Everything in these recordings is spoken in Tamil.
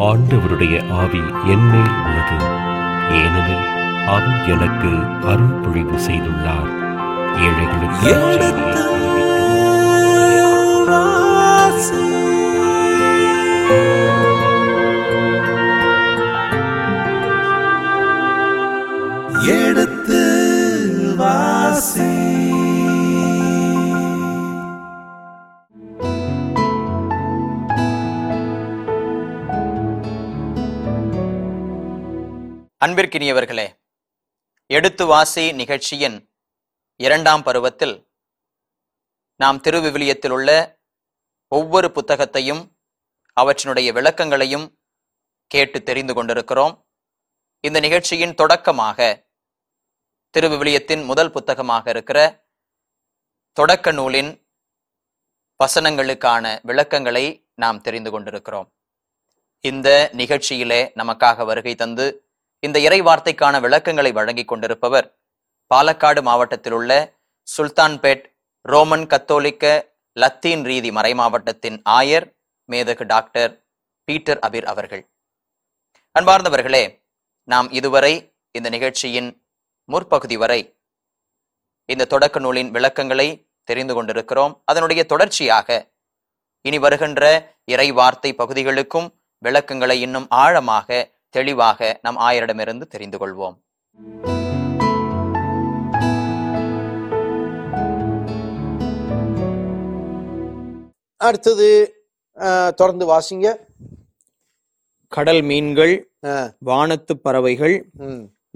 ஆண்டவருடைய ஆவி என்மேல் உள்ளது. ஏனெனில் அவர் எனக்கு அருள் பொழிவு செய்துள்ளார். ஏழைகளுக்கு எடுத்து வாசி. அன்பிற்கினியவர்களே எடுத்து வாசி நிகழ்ச்சியின் இரண்டாம் பருவத்தில் நாம் திருவிவிலியத்தில் உள்ள ஒவ்வொரு புத்தகத்தையும் அவற்றினுடைய விளக்கங்களையும் கேட்டு தெரிந்து கொண்டிருக்கிறோம். இந்த நிகழ்ச்சியின் தொடக்கமாக திருவிவிலியத்தின் முதல் புத்தகமாக இருக்கிற தொடக்க நூலின் வசனங்களுக்கான விளக்கங்களை நாம் தெரிந்து கொண்டிருக்கிறோம். இந்த நிகழ்ச்சியிலே நமக்காக வருகை தந்து இந்த இறை வார்த்தைக்கான விளக்கங்களை வழங்கிக் கொண்டிருப்பவர் பாலக்காடு மாவட்டத்தில் உள்ள சுல்தான்பேட் ரோமன் கத்தோலிக்க லத்தீன் ரீதி மறைமாவட்டத்தின் ஆயர் மேதகு டாக்டர் பீட்டர் அபிர் அவர்கள். அன்பார்ந்தவர்களே நாம் இதுவரை இந்த நிகழ்ச்சியின் முற்பகுதி வரை இந்த தொடக்க நூலின் விளக்கங்களை தெரிந்து கொண்டிருக்கிறோம். அதனுடைய தொடர்ச்சியாக இனி வருகின்ற இறை வார்த்தை பகுதிகளுக்கும் விளக்கங்களை இன்னும் ஆழமாக தெளிவாக நம் ஆயரிடமிருந்து தெரிந்து கொள்வோம். அடுத்தது தொடர்ந்து வாசிங்க. கடல் மீன்கள் வானத்து பறவைகள்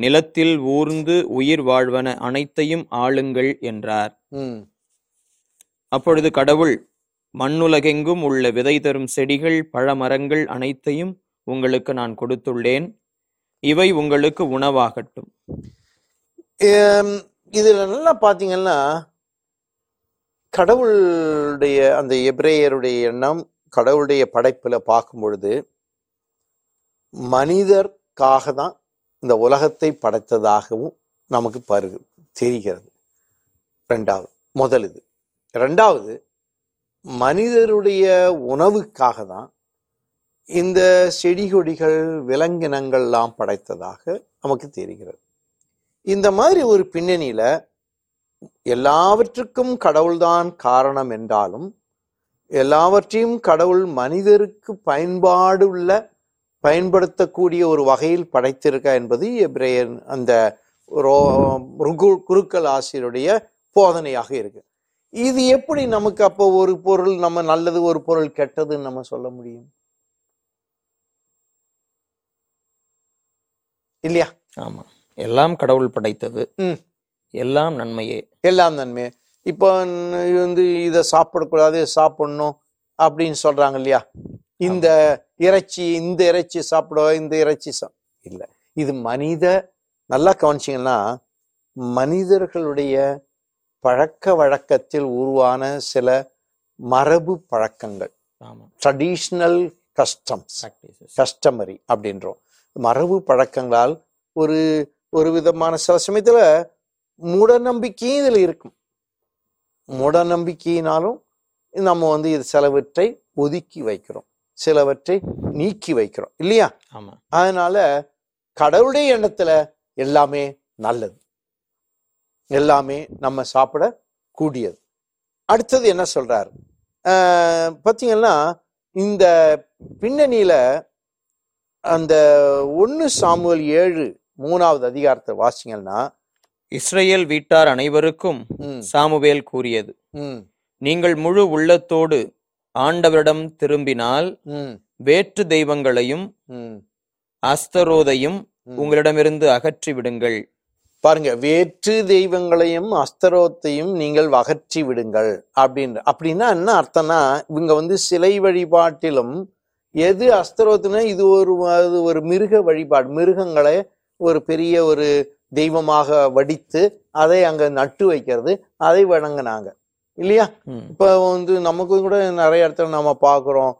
நிலத்தில் ஊர்ந்து உயிர் வாழ்வன அனைத்தையும் ஆளுங்கள் என்றார். அப்பொழுது கடவுள் மண்ணுலகெங்கும் உள்ள விதை தரும் செடிகள் பழமரங்கள் அனைத்தையும் உங்களுக்கு நான் கொடுத்துள்ளேன். இவை உங்களுக்கு உணவாகட்டும். இதில் இதுல நல்லா பாத்தீங்கன்னா கடவுளுடைய அந்த எபிரேயருடைய எண்ணம் கடவுளுடைய படைப்பில் பார்க்கும் பொழுது மனிதர்க்காக தான் இந்த உலகத்தை படைத்ததாகவும் நமக்கு பரு தெரிகிறது. ரெண்டாவது முதல் இது. ரெண்டாவது மனிதருடைய உணவுக்காக தான் இந்த செடி கொடிகள் விலங்கினங்கள்லாம் படைத்ததாக நமக்கு தெரிகிறது. இந்த மாதிரி ஒரு பின்னணியில எல்லாவற்றுக்கும் கடவுள்தான் காரணம் என்றாலும் எல்லாவற்றையும் கடவுள் மனிதருக்கு பயன்பாடு உள்ள பயன்படுத்தக்கூடிய ஒரு வகையில் படைத்திருக்க என்பது எப்ரேயன் அந்த ரோ- குருக்கள் ஆசிரியருடைய போதனையாக இருக்கு. இது எப்படி நமக்கு அப்போ ஒரு பொருள் நம்ம நல்லது ஒரு பொருள் கெட்டதுன்னு நம்ம சொல்ல முடியும்? இல்லையா? ஆமா. எல்லாம் கடவுள் படைத்தது. எல்லாம் நன்மையே. எல்லாம் நன்மை இப்போ வந்து இதை சாப்பிடக்கூடாது சாப்பிடணும் அப்படின்னு சொல்றாங்க இல்லையா? இந்த இறைச்சி இந்த இறைச்சி சாப்பிட இந்த இறைச்சி சா இல்லை. இது மனித நல்லா கவனிச்சிங்கன்னா மனிதர்களுடைய பழக்க வழக்கத்தில் உருவான சில மரபு பழக்கங்கள். ஆமா. Traditional customs. கஸ்டமரி அப்படின்றோம். மரபு பழக்கங்களால் ஒரு ஒரு விதமான சில சமயத்துல மூடநம்பிக்கையும் இதுல இருக்கும். மூடநம்பிக்கையினாலும் நம்ம வந்து இது சிலவற்றை ஒதுக்கி வைக்கிறோம். சிலவற்றை நீக்கி வைக்கிறோம். இல்லையா? ஆமா. அதனால கடவுளுடைய எண்ணத்துல எல்லாமே நல்லது. எல்லாமே நம்ம சாப்பிட கூடியது. அடுத்தது என்ன சொல்றாரு? ஆஹ் பாத்தீங்கன்னா இந்த பின்னணியில அந்த ஒன்னு சாமுவேல் ஏழு மூணாவது அதிகாரத்தை வாசிங்கன்னா இஸ்ரேல் வீட்டார் அனைவருக்கும் சாமுவேல் கூறியது. ம், நீங்கள் முழு உள்ளத்தோடு ஆண்டவரிடம் திரும்பினால் ம், வேற்று தெய்வங்களையும் அஸ்தரோதையும். உங்களிடமிருந்து அகற்றி விடுங்கள். பாருங்க வேற்று தெய்வங்களையும் அஸ்தரோத்தையும் நீங்கள் அகற்றி விடுங்கள். அப்படின்னு அப்படின்னா என்ன அர்த்தம்னா இவங்க வந்து சிலை வழிபாட்டிலும் எது அஸ்தரோத்துனா இது ஒரு அது ஒரு மிருக வழிபாடு மிருகங்களை ஒரு பெரிய ஒரு தெய்வமாக வடித்து அதை அங்க நட்டு வைக்கிறது அதை வணங்குனாங்க. இல்லையா. இப்போ வந்து நமக்கு கூட நிறைய இடத்துல நம்ம பார்க்குறோம்.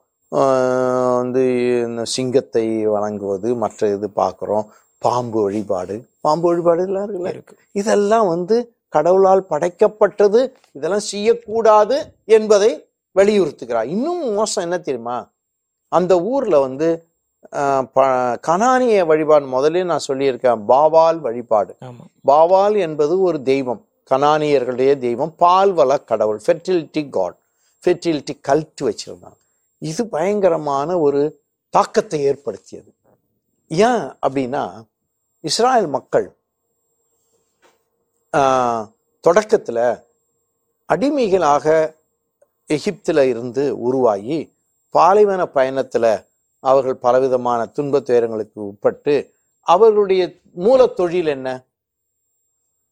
வந்து இந்த சிங்கத்தை வணங்குவது மற்ற இது பார்க்குறோம். பாம்பு வழிபாடு. பாம்பு வழிபாடு எல்லாம் இருக்குல்ல? இருக்கு. இதெல்லாம் வந்து கடவுளால் படைக்கப்பட்டது இதெல்லாம் செய்யக்கூடாது என்பதை வலியுறுத்துகிறார். இன்னும் மோசம் என்ன தெரியுமா? அந்த ஊர்ல வந்து ப- கனானிய வழிபாடு முதல்ல நான் சொல்லியிருக்கேன். பாவால் வழிபாடு. பாவால் என்பது ஒரு தெய்வம். கனானியர்களுடைய தெய்வம். பால்வள கடவுள். ஃபெர்டிலிட்டி காட் ஃபெர்டிலிட்டி கல்ட் வச்சிருந்தாங்க. இது பயங்கரமான ஒரு தாக்கத்தை ஏற்படுத்தியது. ஏன் அப்படின்னா இஸ்ராயல் மக்கள் தொடக்கத்துல அடிமைகளாக எகிப்தில் இருந்து உருவாகி பாலைவன பயணத்தில் அவர்கள் பலவிதமான துன்பத் துயரங்களுக்கு உட்பட்டு அவர்களுடைய மூல தொழில் என்ன?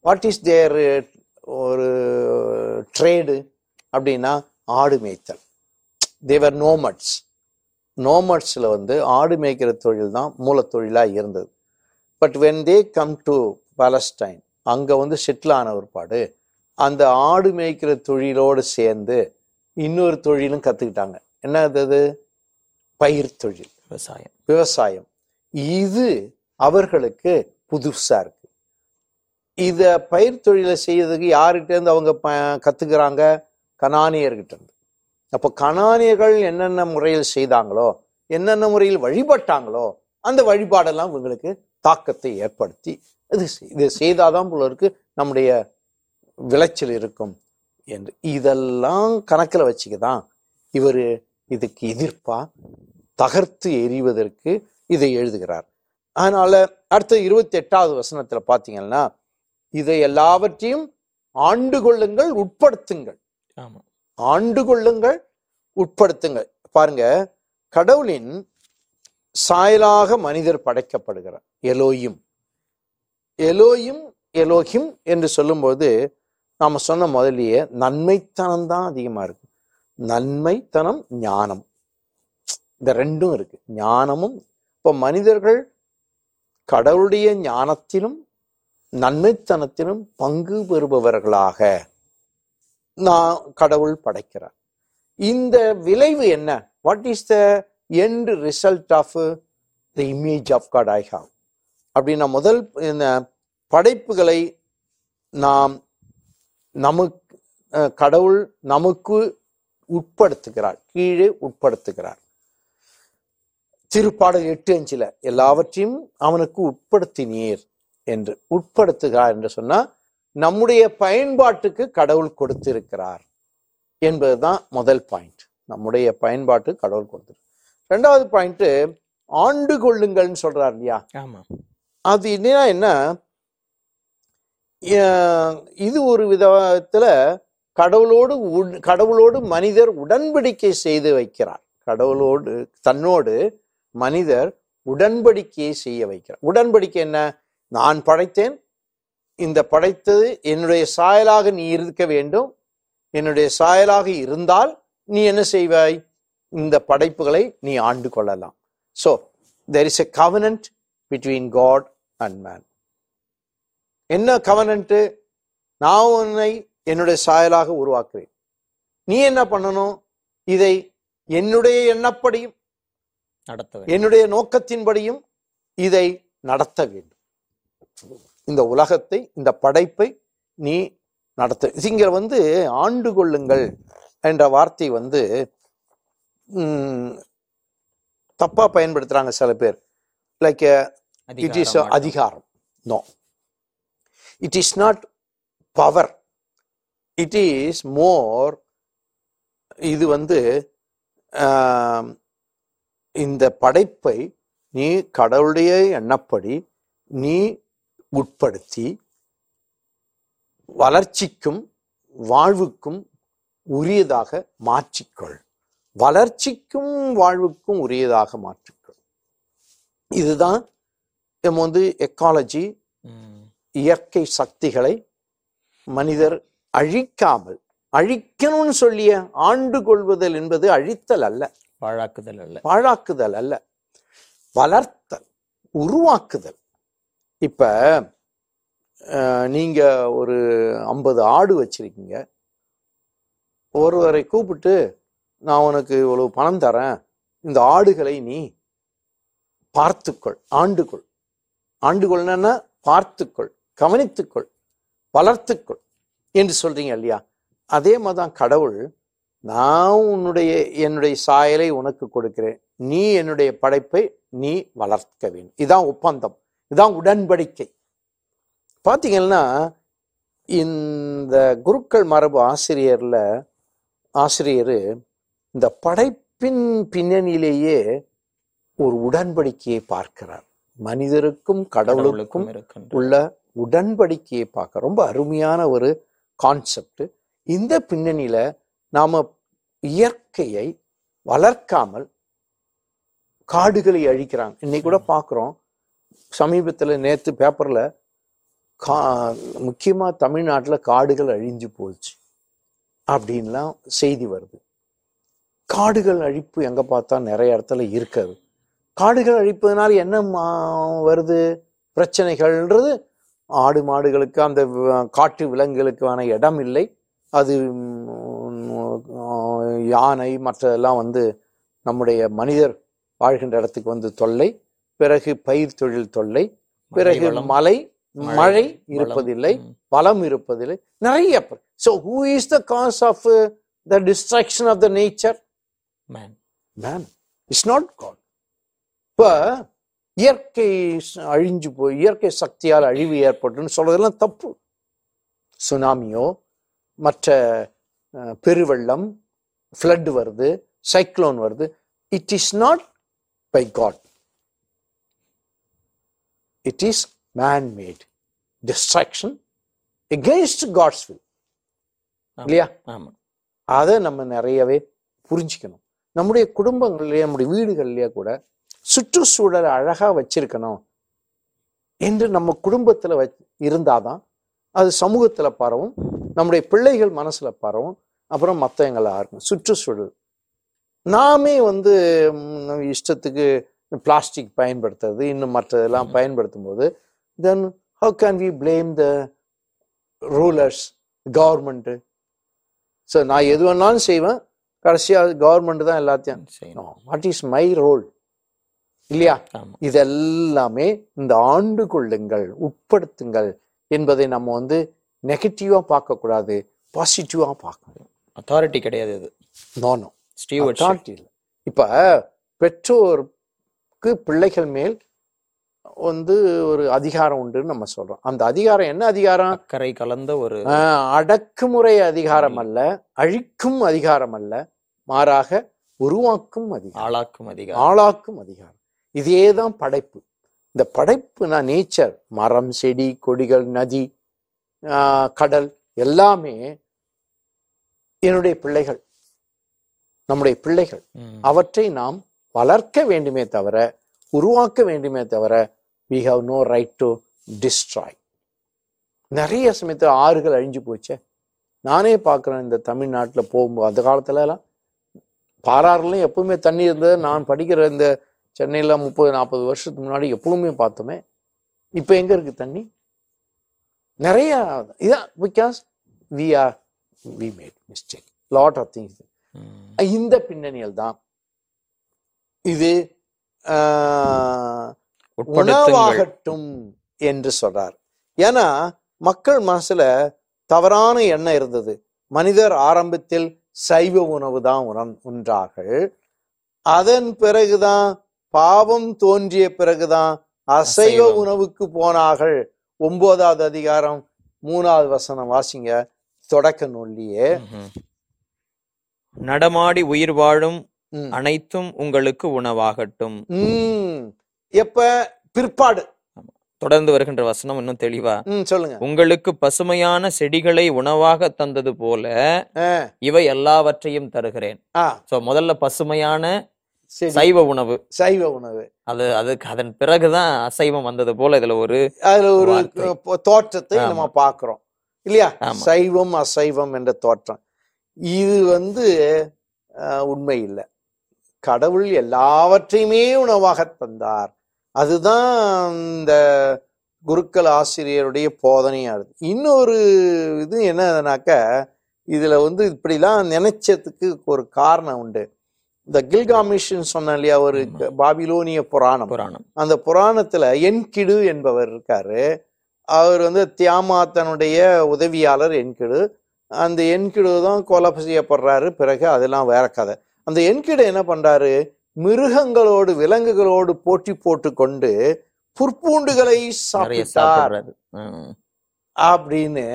வாட் இஸ் தேர் ஒரு ட்ரேடு அப்படின்னா ஆடு மேய்த்தல். தேவர் நோமட்ஸ் நோமட்ஸில் வந்து ஆடு மேய்க்கிற தொழில் தான் மூல தொழிலாக இருந்தது. But when they come to Palestine அங்கே வந்து செட்டில் ஆன ஒருபாடு அந்த ஆடு மேய்க்கிற தொழிலோடு சேர்ந்து இன்னொரு தொழிலும் கற்றுக்கிட்டாங்க என்ன அது? பயிர் தொழில். விவசாயம். விவசாயம். இது அவர்களுக்கு புதுசா இருக்கு. இத பயிர் தொழிலை செய்யறதுக்கு யார்கிட்ட இருந்து அவங்க கத்துக்கிறாங்க? கனானியர்கிட்ட இருந்து. அப்போ கனானியர்கள் என்னென்ன முறையில் செய்தாங்களோ என்னென்ன முறையில் வழிபட்டாங்களோ அந்த வழிபாடெல்லாம் இவங்களுக்கு தாக்கத்தை ஏற்படுத்தி இது இது செய்தாதான் போல இருக்கு நம்முடைய விளைச்சல் இருக்கும் என்று. இதெல்லாம் கணக்கில் வச்சுக்கதான் இவர் இதுக்கு எதிர்ப்பா தகர்த்து எறிவதற்கு இதை எழுதுகிறார். அதனால அடுத்த இருபத்தி எட்டாவது வசனத்துல பாத்தீங்கன்னா இதை எல்லாவற்றையும் ஆண்டு கொள்ளுங்கள் உட்படுத்துங்கள். ஆண்டு கொள்ளுங்கள் உட்படுத்துங்கள். பாருங்க கடவுளின் சாயலாக மனிதர் படைக்கப்படுகிறார் எலோயும். எலோயும் எலோஹிம் என்று சொல்லும்போது நாம சொன்ன முதலியே நன்மைத்தனம் தான் அதிகமா இருக்கு. நன்மைத்தனம் ஞானம். இந்த ரெண்டும் இருக்கு. ஞானமும் இப்போ மனிதர்கள் கடவுளுடைய ஞானத்திலும் நன்மைத்தனத்திலும் பங்கு பெறுபவர்களாக நான் கடவுள் படைக்கிறார். இந்த விளைவு என்ன? What is the end result of the image of God I have அப்படின்னா முதல் இந்த படைப்புகளை நாம் நமக்கு கடவுள் நமக்கு உட்படுத்துகிறார் கீழே உட்படுத்துகிறார். திருப்பாடல் எட்டு அஞ்சுல எல்லாவற்றையும் அவனுக்கு உட்படுத்தினீர் என்று உட்படுத்துகிறார் என்று சொன்னா நம்முடைய பயன்பாட்டுக்கு கடவுள் கொடுத்திருக்கிறார் என்பதுதான் முதல் பாயிண்ட் நம்முடைய பயன்பாட்டு கடவுள் கொடுத்திருக்கு ரெண்டாவது பாயிண்ட் ஆண்டு கொள்ளுங்கள்னு சொல்றார் இல்லையா? ஆமா. அது என்னன்னா என்ன? அஹ் இது ஒரு விதத்துல கடவுளோடு உட்- கடவுளோடு மனிதர் உடன்படிக்கை செய்து வைக்கிறார். கடவுளோடு தன்னோடு மனிதர் உடன்படிக்கையை செய்ய வைக்கிறார். உடன்படிக்கை என்ன? நான் படைத்தேன் இந்த படைத்தது என்னுடைய சாயலாக நீ இருக்க வேண்டும் என்னுடைய சாயலாக இருந்தால் நீ என்ன செய்வாய்? இந்த படைப்புகளை நீ ஆண்டு கொள்ளலாம். So there is a covenant between God and man என்ன கவனன்ட்டு நான் உன்னை என்னுடைய சாயலாக உருவாக்குறேன் நீ என்ன பண்ணணும்? இதை என்னுடைய எண்ணப்படியும் நடத்த என்னுடைய நோக்கத்தின்படியும் இதை நடத்த வேண்டும். இந்த உலகத்தை இந்த படைப்பை நீ நடத்த. இங்க வந்து ஆண்டு கொள்ளுங்கள் என்ற வார்த்தை வந்து தப்பா பயன்படுத்துறாங்க சில பேர். லைக் இட் இஸ் அதிகாரம் அதிகாரம். No it is not power it is more இது வந்து இந்த படைப்பை நீ கடவுளுடைய எண்ணப்படி நீ உட்படுத்தி வளர்ச்சிக்கும் வாழ்வுக்கும் உரியதாக மாற்றிக்கொள் வளர்ச்சிக்கும் வாழ்வுக்கும் உரியதாக மாற்றிக்கொள் இதுதான் நம்ம வந்து எக்காலஜி. இயற்கை சக்திகளை மனிதர் அழிக்காமல் அழிக்கணும்னு சொல்லிய ஆண்டு கொள்வதல் என்பது அழித்தல் அல்ல. பாழாக்குதல் அல்ல. பாழாக்குதல் அல்ல. வளர்த்தல் உருவாக்குதல். இப்ப நீங்க ஒரு ஐம்பது ஆடு வச்சிருக்கீங்க. ஒருவரை கூப்பிட்டு நான் உனக்கு இவ்வளவு பணம் தரேன். இந்த ஆடுகளை நீ பார்த்துக்கொள் ஆண்டுகொள். ஆண்டுகொள்னா பார்த்துக்கொள் கவனித்துக்கொள் வளர்த்துக்கொள். என்று சொல்றீங்க இல்லையா? அதே மாதிரிதான் கடவுள் நான் உன்னுடைய என்னுடைய சாயலை உனக்கு கொடுக்கிறேன். நீ என்னுடைய படைப்பை நீ வளர்க்க வேண்டும். இதான் ஒப்பந்தம். இதான் உடன்படிக்கை. பார்த்தீங்கன்னா இந்த குருக்கள் மரபு ஆசிரியர்ல ஆசிரியர் இந்த படைப்பின் பின்னணியிலேயே ஒரு உடன்படிக்கையை பார்க்கிறார். மனிதருக்கும் கடவுளுக்கும் உள்ள உடன்படிக்கையை பார்க்க. ரொம்ப அருமையான ஒரு கான்செப்ட் இந்த பின்னணியில நாம இயற்கையை வளர்க்காமல் காடுகளை அழிக்கிறாங்க. இன்னைக்கு கூட பார்க்குறோம் சமீபத்துல நேத்து பேப்பர்ல கா முக்கியமா தமிழ்நாட்டுல காடுகள் அழிஞ்சு போச்சு அப்படின்லாம் செய்தி வருது. காடுகள் அழிப்பு எங்க பார்த்தா நிறைய இடத்துல இருக்காது. காடுகள் அழிப்பதனால என்ன வருது? பிரச்சனைகள்ன்றது ஆடு மாடுகளுக்கு அந்த காட்டு விலங்குகளுக்கான இடம் இல்லை. அது யானை மற்றதெல்லாம் வந்து நம்முடைய மனிதர் வாழ்கின்ற இடத்துக்கு வந்து தொல்லை. பிறகு பயிர் தொழில் தொல்லை. பிறகு மலை மழை. இருப்பதில்லை. ம். வளம் இருப்பதில்லை. நிறைய so who is the cause of the destruction of the nature Man. Man it's not God இப்போ இயற்கை அழிஞ்சு போய் இயற்கை சக்தியால் அழிவு ஏற்பட்டுன்னு சொல்றதெல்லாம் தப்பு. சுனாமியோ மற்ற பெருவெள்ளம் ஃப்ளட் வருது சைக்ளோன் வருது. It is not by God it is man made destruction against God's will. இல்லையா? அதை நம்ம நிறையவே புரிஞ்சுக்கணும். நம்முடைய குடும்பங்கள்லயே நம்முடைய வீடுகள்லயே கூட சுற்றுச்சூழலை அழகா வச்சிருக்கணும் என்று நம்ம குடும்பத்துல வ இருந்தாதான் அது சமூகத்துல பரவும் நம்முடைய பிள்ளைகள் மனசுல பரவும் அப்புறம் மற்றவங்களா இருக்கும் சுற்றுச்சூழல். நாமே வந்து இஷ்டத்துக்கு பிளாஸ்டிக் பயன்படுத்துறது இன்னும் மற்றதெல்லாம். பயன்படுத்தும் போது then how can we blame the rulers government so நான் எது வேணாலும் செய்வேன். கடைசியாக கவர்மெண்ட் தான் எல்லாத்தையும் செய்யணும். வாட் இஸ் மை ரோல் இல்லையா? இதெல்லாமே இந்த ஆண்டு கொள்ளுங்கள் உட்படுத்துங்கள் என்பதை நம்ம வந்து நெகட்டிவா பார்க்கக்கூடாது பாசிட்டிவா பார்க்கணும். அத்தாரிட்டி கிடையாது இது. நோனோ அத்தாரிட்டி இல்லை. இப்ப பெற்றோருக்கு பிள்ளைகள் மேல் வந்து ஒரு அதிகாரம் உண்டுன்னு நம்ம சொல்றோம். அந்த அதிகாரம் என்ன அதிகாரம்? அக்கறை கலந்த ஒரு அடக்குமுறை அதிகாரம் அல்ல அழிக்கும் அதிகாரம் அல்ல மாறாக உருவாக்கும் அதிகாரம். ஆளாக்கும் அதிகாரம். ஆளாக்கும் அதிகாரம். இதே தான் படைப்பு. இந்த படைப்புனா நேச்சர். மரம் செடி கொடிகள் நதி கடல் எல்லாமே என்னுடைய பிள்ளைகள். நம்முடைய பிள்ளைகள். அவற்றை நாம் வளர்க்க வேண்டுமே தவிர உருவாக்க வேண்டுமே தவிர we have no right to destroy. நிறைய சமயத்தில் ஆறுகள் அழிஞ்சு போச்சே. நானே பார்க்குறேன் இந்த தமிழ்நாட்டில் போகும்போது அந்த காலத்துல எல்லாம் பாராறுலையும் எப்பவுமே தண்ணி இருந்தது. நான் படிக்கிற இந்த சென்னையில் முப்பது நாற்பது வருஷத்துக்கு முன்னாடி எப்பவுமே பார்த்தோமே. இப்போ எங்க இருக்கு தண்ணி? நிறைய இதான் because we are we made mistake lot of things. இந்த பின்னணியில் தான் இது உணவாகட்டும் என்று சொல்றார். ஏன்னா மக்கள் மனசுல தவறான எண்ணம் இருந்தது. மனிதர் ஆரம்பத்தில் சைவ உணவு தான் உணம் உண்டார்கள் அதன் பிறகுதான் பாவம் தோன்றிய பிறகுதான் அசைவ. உணவுக்கு போனார்கள். ஒன்பதாவது அதிகாரம் மூணாவது வசனம் வாசிங்க. தொடக்க நூல்லியே. நடமாடி உயிர் வாழும். அனைத்தும் உங்களுக்கு உணவாகட்டும். எப்ப? பிற்பாடு. தொடர்ந்து வருகின்ற வசனம் இன்னும் தெளிவா? சொல்லுங்க. உங்களுக்கு பசுமையான செடிகளை உணவாக தந்தது போல இவை எல்லாவற்றையும் தருகிறேன். முதல்ல பசுமையான சைவ உணவு. சைவ உணவு. அது அதுக்கு அதன் பிறகுதான் அசைவம் வந்தது போல இதுல ஒரு அதுல ஒரு தோற்றத்தை. நம்ம பார்க்கிறோம். இல்லையா. சைவம் அசைவம் என்ற தோற்றம். இது வந்து உண்மை இல்லை. கடவுள் எல்லாவற்றையுமே உணவாக தந்தார். அதுதான் இந்த குருக்கள் ஆசிரியருடைய போதனையா இருக்கு. இன்னொரு இது என்னதுனாக்க இதுல வந்து இப்படிலாம் நினைச்சதுக்கு ஒரு காரணம் உண்டு. இந்த கில்காமிஷ்னு சொன்ன இல்லையா ஒரு. பாபிலோனிய புராணம். புராணம். அந்த புராணத்துல என்கிடு என்பவர் இருக்காரு. அவர் வந்து தியாமாத்தனுடைய உதவியாளர் என்கிடு. அந்த என்கிடு தான் கொலை செய்யப்படுறாரு. பிறகு அதெல்லாம் வேற கதை. அந்த என்கிடு என்ன பண்றாரு? மிருகங்களோடு விலங்குகளோடு போட்டி போட்டுக்கொண்டு புற்பூண்டுகளை நிறைய சாப்பிட்டார். அப்படின்னு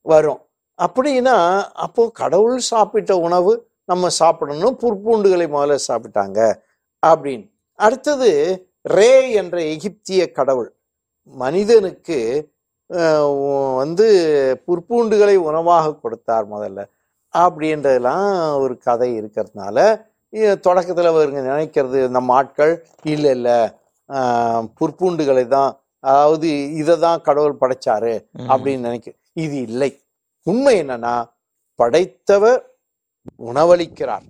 வரும். அப்படின்னா அப்போ கடவுள் சாப்பிட்ட உணவு நம்ம சாப்பிடணும் புற்பூண்டுகளை முதல்ல சாப்பிட்டாங்க அப்படின்னு. அடுத்தது ரே என்ற எகிப்திய கடவுள். மனிதனுக்கு வந்து புற்பூண்டுகளை உணவாக கொடுத்தார் முதல்ல. அப்படின்றதெல்லாம் ஒரு கதை இருக்கிறதுனால தொடக்கத்துல அவருங்க நினைக்கிறது நம்ம ஆட்கள் இல்லை இல்லை புற்பூண்டுகளை தான் அதாவது இதை தான் கடவுள் படைச்சாரு. அப்படின்னு நினைக்க இது இல்லை. உண்மை என்னன்னா படைத்தவர் உணவளிக்கிறார்.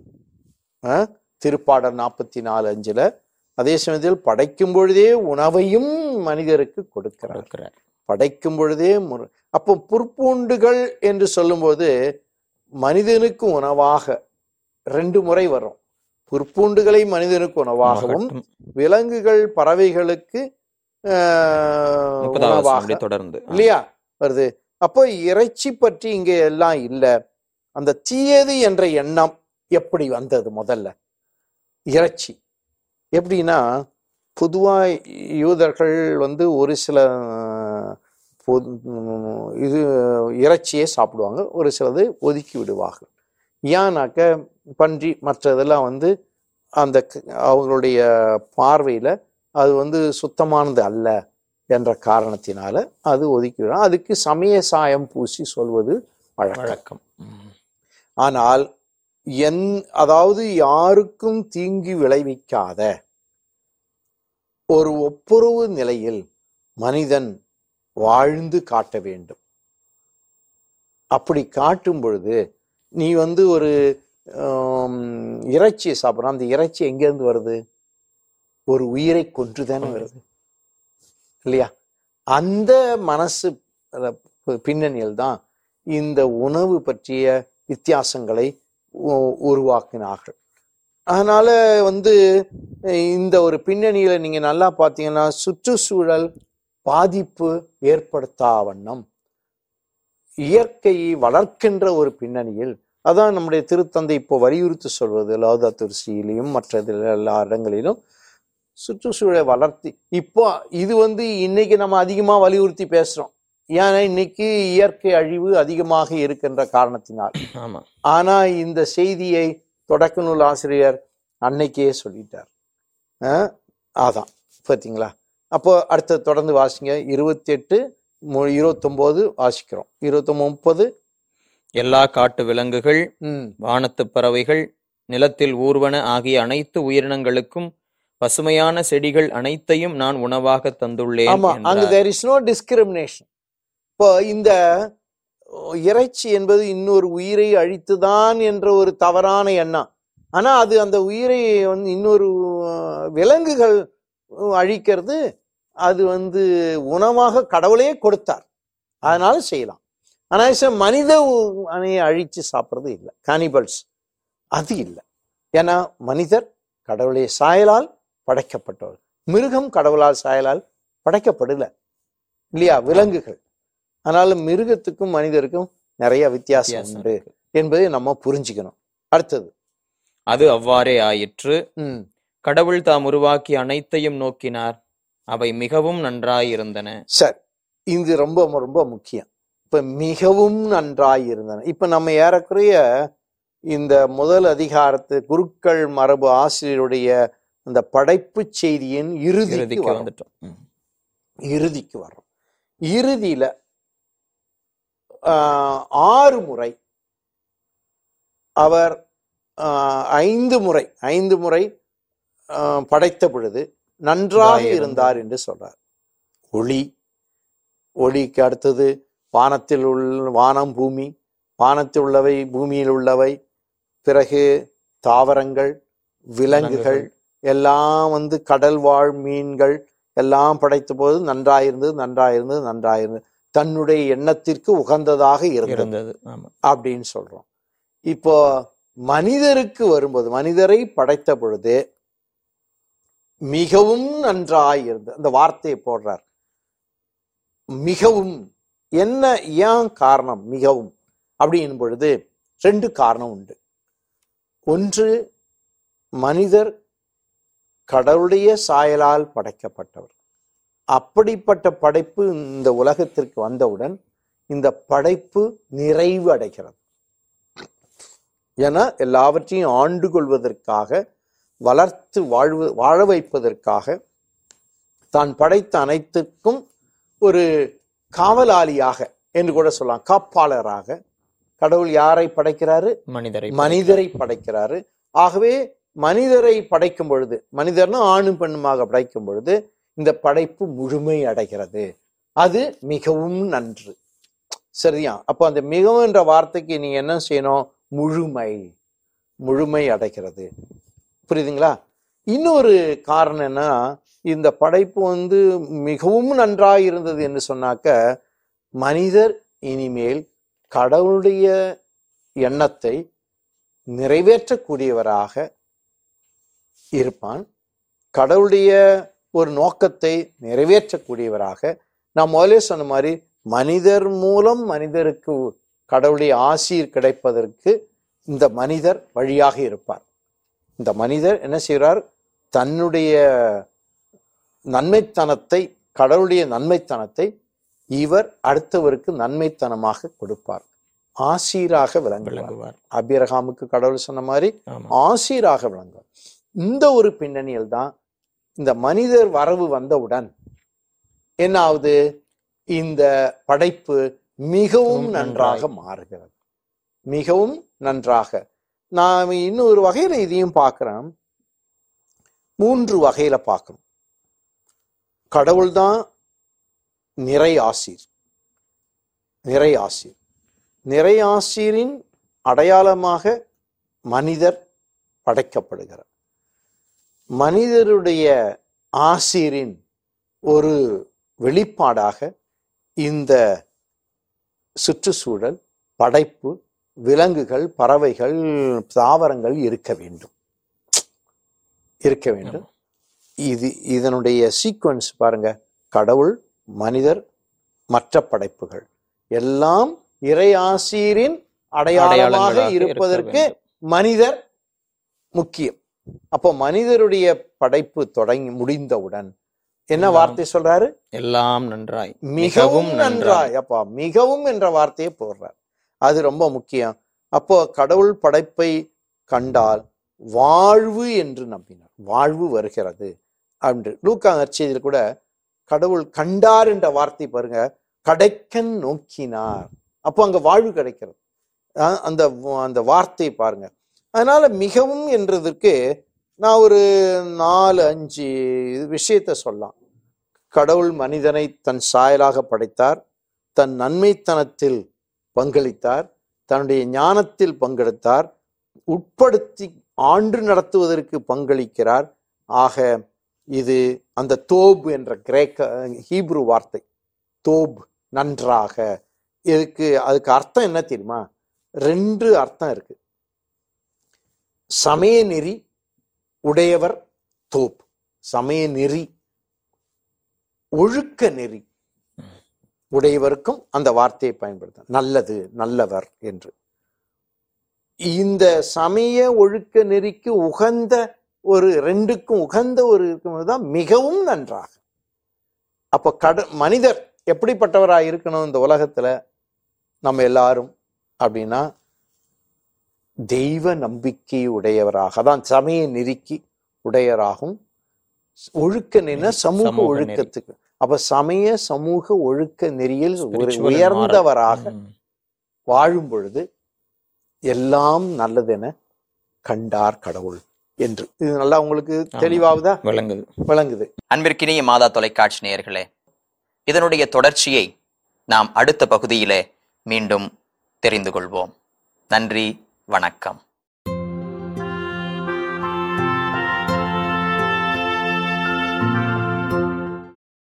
திருப்பாடல் நாற்பத்தி நாலு அஞ்சுல அதே சமயத்தில் படைக்கும் பொழுதே உணவையும் மனிதருக்கு கொடுக்கிறார். படைக்கும் பொழுதே முறை அப்போ புற்பூண்டுகள் என்று சொல்லும்போது மனிதனுக்கு உணவாக ரெண்டு முறை வரும். புற்பூண்டுகளை மனிதனுக்கு உணவாகவும். விலங்குகள் பறவைகளுக்கு உணவாக. தொடர்ந்து. இல்லையா? வருது. அப்போ இறைச்சி பற்றி இங்க எல்லாம் இல்லை. அந்த தீயது என்ற எண்ணம் எப்படி வந்தது முதல்ல? இறைச்சி. எப்படின்னா பொதுவா யூதர்கள் வந்து ஒரு சில இது இறைச்சியே சாப்பிடுவாங்க ஒரு சிலது ஒதுக்கி விடுவார்கள். ஏன்னாக்க பன்றி மற்றதெல்லாம் வந்து அந்த க- அவங்களுடைய பார்வையில் அது வந்து சுத்தமானது அல்ல என்ற காரணத்தினால அது ஒதுக்கிவிடும் அதுக்கு சமய சாயம் பூசி சொல்வது வழக்கம். வழக்கம். ஆனால் என் அதாவது யாருக்கும் தீங்கு விளைவிக்காத ஒரு ஒப்புரவு நிலையில் மனிதன் வாழ்ந்து காட்ட வேண்டும். அப்படி காட்டும் பொழுது நீ வந்து ஒரு இறைச்சியை சாப்பிட்ற அந்த இறைச்சி எங்கேருந்து வருது? ஒரு உயிரை கொன்றுதானே வருது. இல்லையா? அந்த மனசு பின்னணியில் தான் இந்த உணவு பற்றிய வித்தியாசங்களை உ- உருவாக்கினார்கள். அதனால வந்து இந்த ஒரு பின்னணியில நீங்க நல்லா பார்த்தீங்கன்னா சுற்றுச்சூழல் பாதிப்பு ஏற்படுத்தா வண்ணம் இயற்கையை வளர்க்கின்ற ஒரு பின்னணியில் அதான் நம்முடைய திருத்தந்தை இப்போ வலியுறுத்தி சொல்வது லோதா துர்சியிலையும் மற்ற எல்லா இடங்களிலும் சுற்றுச்சூழலை வளர்த்தி இப்போ இது வந்து இன்னைக்கு நம்ம அதிகமா வலியுறுத்தி பேசுறோம். ஏன்னா இன்னைக்கு இயற்கை அழிவு அதிகமாக இருக்கின்ற காரணத்தினால். ஆமா. ஆனா இந்த செய்தியை தொடக்க நூல் ஆசிரியர் அன்னைக்கே சொல்லிட்டார். அதான். பார்த்தீங்களா அப்போ அடுத்து தொடர்ந்து வாசிங்க. இருபத்தி எட்டு இருபத்தொம்போது வாசிக்கிறோம். இருபத்தொம்பது முப்பது. எல்லா காட்டு விலங்குகள் ம். வானத்துப் பறவைகள் நிலத்தில் ஊர்வன ஆகிய அனைத்து உயிரினங்களுக்கும் பசுமையான செடிகள் அனைத்தையும் நான் உணவாக தந்துள்ளேன் ஆமா அங்க. தேர் இஸ் நோ டிஸ்கிரிமினேஷன் இப்போ இந்த இறைச்சி என்பது இன்னொரு உயிரை அழித்துதான் என்ற ஒரு தவறான எண்ணம். ஆனா அது அந்த உயிரை வந்து இன்னொரு விலங்குகள் அழிக்கிறது அது வந்து உணவாக கடவுளே கொடுத்தார். அதனால செய்யலாம். ஆனால் மனித அணையை அழிச்சு சாப்பிட்றது இல்லை. கானிபல்ஸ் அது இல்லை. ஏன்னா மனிதர் கடவுளே சாயலால் படைக்கப்பட்டவர். மிருகம் கடவுளால் சாயலால் படைக்கப்படல. இல்லையா? விலங்குகள். அதனால மிருகத்துக்கும் மனிதருக்கும் நிறைய வித்தியாசம் உண்டு. என்பதை நம்ம புரிஞ்சுக்கணும். அடுத்தது. அது அவ்வாறே ஆயிற்று. கடவுள் தாம் உருவாக்கி அனைத்தையும் நோக்கினார். அவை மிகவும் நன்றாயிருந்தன சரி. இது ரொம்ப ரொம்ப முக்கியம். இப்ப மிகவும் நன்றாய் இருந்தன. இப்ப நம்ம ஏறக்குறைய இந்த முதல் அதிகாரத்து குருக்கள் மரபு ஆசிரியருடைய அந்த படைப்பு செய்தியின் இறுதிக்கு வந்துட்டோம். இறுதிக்கு வரும் இறுதியில ஆறு முறை. அவர் ஐந்து முறை ஐந்து முறை படைத்த பொழுது நன்றாக இருந்தார் என்று சொல்றார். ஒளி ஒளிக்கு அடுத்தது வானத்தில் உள்ள வானம் பூமி. வானத்தில் உள்ளவை பூமியில் உள்ளவை. பிறகு தாவரங்கள் விலங்குகள் எல்லாம் வந்து கடல் வாழ் மீன்கள் எல்லாம் படைத்த போது நன்றாயிருந்தது நன்றாயிருந்தது நன்றாயிருந்தது. தன்னுடைய எண்ணத்திற்கு உகந்ததாக இருந்தது. அப்படின்னு சொல்றோம். இப்போ மனிதருக்கு வரும்போது மனிதரை படைத்த பொழுது மிகவும் நன்றாய் இருந்தது அந்த வார்த்தையை போடுறார். மிகவும் என்ன ஏன் காரணம் மிகவும்? அப்படின் பொழுது ரெண்டு காரணம் உண்டு. ஒன்று மனிதர் கடவுளுடைய சாயலால் படைக்கப்பட்டவர். அப்படிப்பட்ட படைப்பு இந்த உலகத்திற்கு வந்தவுடன் இந்த படைப்பு நிறைவு அடைகிறது. என எல்லாவற்றையும் ஆண்டு கொள்வதற்காக வளர்த்து வாழ்வு வாழ வைப்பதற்காக தான் படைத்த அனைத்துக்கும் ஒரு காவலாளியாக என்று கூட சொல்லலாம். காப்பாளராக. கடவுள் யாரை படைக்கிறாரு? மனிதரை மனிதரை படைக்கிறாரு. ஆகவே மனிதரை படைக்கும் பொழுது மனிதர்னா ஆணும் பெண்ணுமாக படைக்கும் பொழுது இந்த படைப்பு முழுமை அடைகிறது. அது மிகவும் நன்று. சரியா? அப்போ அந்த மிகவும் என்ற வார்த்தைக்கு நீங்கள் என்ன செய்யணும்? முழுமை. முழுமை அடைகிறது. புரியுதுங்களா? இன்னொரு காரணம் என்ன இந்த படைப்பு வந்து மிகவும் நன்றாக இருந்தது என்று சொன்னாக்க மனிதர் இனிமேல் கடவுளுடைய எண்ணத்தை நிறைவேற்றக்கூடியவராக இருப்பான். கடவுளுடைய ஒரு நோக்கத்தை நிறைவேற்றக்கூடியவராக நான் முதலே சொன்ன மாதிரி மனிதர் மூலம் மனிதருக்கு கடவுளுடைய ஆசீர் கிடைப்பதற்கு இந்த மனிதர் வழியாக இருப்பார். இந்த மனிதர் என்ன செய்கிறார் தன்னுடைய நன்மைத்தனத்தை கடவுளுடைய நன்மைத்தனத்தை இவர் அடுத்தவருக்கு நன்மைத்தனமாக கொடுப்பார். ஆசீராக விளங்குவார். அபிரகாமுக்கு கடவுள் சொன்ன மாதிரி ஆசீராக விளங்குவார். இந்த ஒரு பின்னணியில் தான் இந்த மனிதர் வரவு வந்தவுடன் என்ன ஆகுது இந்த படைப்பு மிகவும் நன்றாக. மாறுகிறது. மிகவும் நன்றாக. நான் இன்னொரு வகையில இதையும் பார்க்கிறேன் மூன்று வகையில பார்க்கணும் கடவுள்தான் நிறை ஆசீர். நிறை ஆசீர். நிறை ஆசீரின் அடையாளமாக மனிதர் படைக்கப்படுகிறார். மனிதருடைய ஆசீரின் ஒரு வெளிப்பாடாக இந்த சுற்றுச்சூழல் படைப்பு விலங்குகள் பறவைகள் தாவரங்கள் இருக்க வேண்டும். இருக்க வேண்டும். இது இதனுடைய சீக்வன்ஸ் பாருங்க. கடவுள் மனிதர் மற்ற படைப்புகள். எல்லாம் இறை ஆசீரின் அடையாளமாக இருப்பதற்கு. மனிதர் முக்கியம். அப்போ மனிதருடைய படைப்பு தொடங்கி முடிந்தவுடன் என்ன வார்த்தை சொல்றாரு? எல்லாம் நன்றாய். மிகவும் நன்றாய். அப்பா மிகவும் என்ற வார்த்தையை போடுறார். அது ரொம்ப முக்கியம். அப்போ கடவுள் படைப்பை கண்டால் வாழ்வு என்று நம்பினார். வாழ்வு வருகிறது. என்று லூக்கா நற்செய்தியில் கூட கடவுள் கண்டார் என்ற வார்த்தை பாருங்க கடைக்கன் நோக்கினார். அப்போ அங்க வாழ்வு கிடைக்கிறது. அந்த அந்த வார்த்தை பாருங்க அதனால மிகவும் என்றதற்கு நான் ஒரு நாலு அஞ்சு விஷயத்தை சொல்லலாம். கடவுள் மனிதனை தன் சாயலாக படைத்தார். தன் நன்மைத்தனத்தில் பங்களித்தார். தன்னுடைய ஞானத்தில் பங்கெடுத்தார். உட்படுத்தி ஆண்டு நடத்துவதற்கு பங்களிக்கிறார். ஆக இது அந்த தோப் என்ற கிரேக்க ஹீப்ரு வார்த்தை. தோப் நன்றாக. இதுக்கு அதுக்கு அர்த்தம் என்ன தெரியுமா? ரெண்டு அர்த்தம் இருக்குது சமய நெறி உடையவர் தோப் சமய நெறி ஒழுக்க நெறி உடையவருக்கும் அந்த வார்த்தையை பயன்படுத்த நல்லது நல்லவர் என்று. இந்த சமய ஒழுக்க நெறிக்கு உகந்த ஒரு ரெண்டுக்கும் உகந்த ஒரு இருக்கும்போதுதான் மிகவும் நன்றாக. அப்ப கட மனிதர் எப்படிப்பட்டவராக இருக்கணும் இந்த உலகத்துல நம்ம எல்லாரும் அப்படின்னா தெய்வ நம்பிக்கை உடையவராக தான் சமய நெறிக்கு உடையவராகவும் ஒழுக்க நெறினா சமூக. ஒழுக்கத்துக்கு. அப்ப சமய சமூக ஒழுக்க நெறியில் ஒரு உயர்ந்தவராக. வாழும் பொழுது எல்லாம் நல்லதென கண்டார் கடவுள் என்று. இது நல்லா உங்களுக்கு தெளிவாகுதா? விளங்குது. விளங்குது. அன்பிற்கினிய மாதா தொலைக்காட்சி நேயர்களே இதனுடைய தொடர்ச்சியை நாம் அடுத்த பகுதியிலே மீண்டும் தெரிந்து கொள்வோம். நன்றி. வணக்கம்.